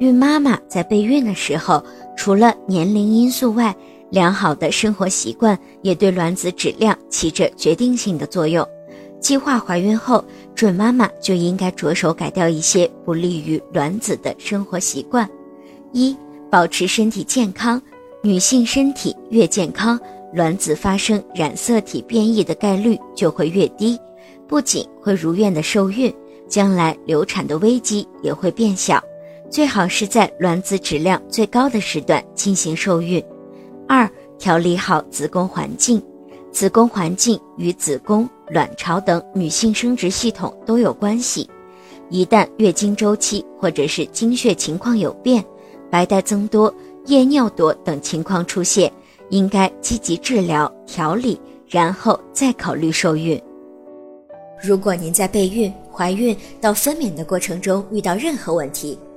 孕妈妈在备孕的时候，除了年龄因素外，良好的生活习惯也对卵子质量起着决定性的作用。计划怀孕后，准妈妈就应该着手改掉一些不利于卵子的生活习惯。一、保持身体健康。女性身体越健康，卵子发生染色体变异的概率就会越低，不仅会如愿的受孕，将来流产的危机也会变小。最好是在卵子质量最高的时段进行受孕。二、调理好子宫环境。子宫环境与子宫、卵巢等女性生殖系统都有关系。一旦月经周期或者是经血情况有变，白带增多、夜尿多等情况出现，应该积极治疗调理，然后再考虑受孕。如果您在备孕、怀孕到分娩的过程中遇到任何问题，